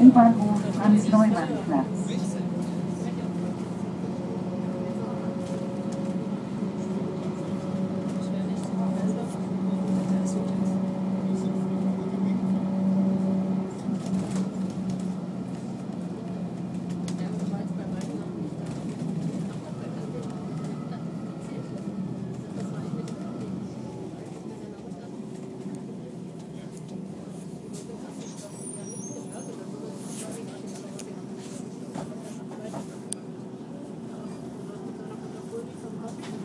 um banco a missão